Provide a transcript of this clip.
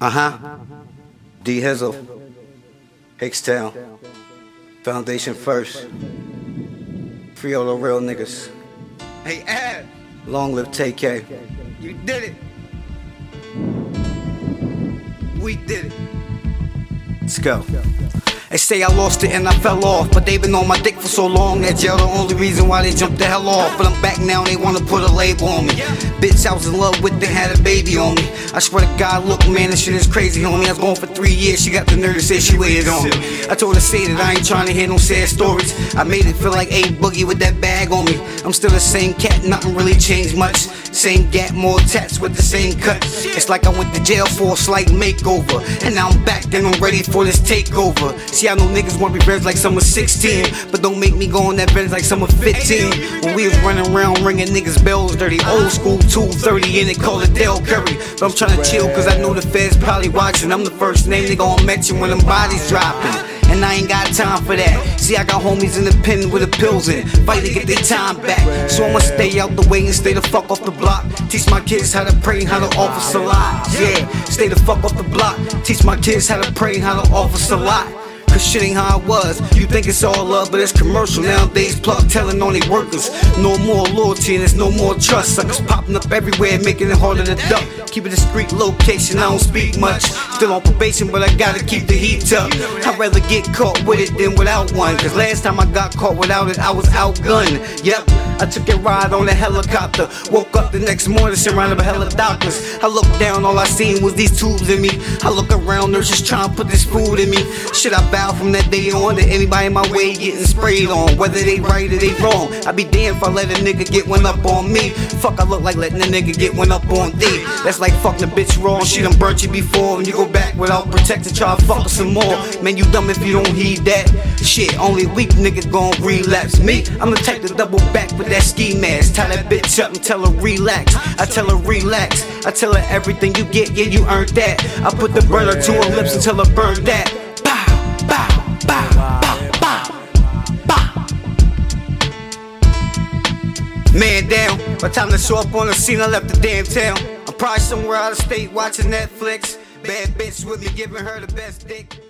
Uh huh. Dee Hizzl. Hickstown. Foundation first. Free all the real niggas. Hey, Ad. Long live Tayk. You did it. We did it. Let's go. They say I lost it and I fell off, but they been on my dick for so long that jail the only reason why they jumped the hell off. But I'm back now, and they wanna put a label on me. Bitch, I was in love with, they had a baby on me. I swear to God, look, man, this shit is crazy, homie. I was gone for three years, she got the nerve to say she waited on me. I told her say that I ain't trying to hear no sad stories. I made it feel like a boogie with that bag on me. I'm still the same cat, nothing really changed much. Same gap, more tats with the same cut. It's like I went to jail for a slight makeover. And now I'm back, then I'm ready for this takeover. See, I know niggas want revenge like someone 16, but don't make me go on that bench like someone 15. When we was running around ringing niggas' bells dirty, old school 230 and they call it Dell Curry. But I'm trying to chill cause I know the feds probably watching. I'm the first name they gon' mention when them bodies dropping and I ain't got time for that. See, I got homies in the pen with the pills in, fight to get their time back. So I'ma stay out the way and stay the fuck off the block. Teach my kids how to pray, how to offer salat. Yeah, stay the fuck off the block. Teach my kids how to pray, how to offer salat. Cause shit ain't how it was. You think it's all love, but it's commercial. Nowadays, plug telling on their workers. No more loyalty and there's no more trust. Suckers popping up everywhere, making it harder to duck. Keep a discreet location, I don't speak much. Still on probation, but I gotta keep the heat up. I'd rather get caught with it than without one. Cause last time I got caught without it, I was outgunned. Yep. I took a ride on a helicopter. Woke up the next morning surrounded by hella doctors. I looked down, all I seen was these tubes in me. I look around, nurses trying to put this food in me. Shit, I from that day on to anybody in my way getting sprayed on. Whether they right or they wrong. I be damned if I let a nigga get one up on me. Fuck, I look like letting a nigga get one up on thee. That's like fucking a bitch wrong. She done burnt you before. And you go back without protection, try to fuck some more. Man, you dumb if you don't heed that. Shit, only weak niggas gon' relapse. Me, I'ma take the double back with that ski mask. Tie that bitch up and tell her relax. I tell her relax. I tell her everything you get, yeah, you earned that. I put the burner to her lips until her burn that. Man down, by the time to show up on the scene, I left the damn town. I'm probably somewhere out of state watching Netflix. Bad bitch with me, giving her the best dick.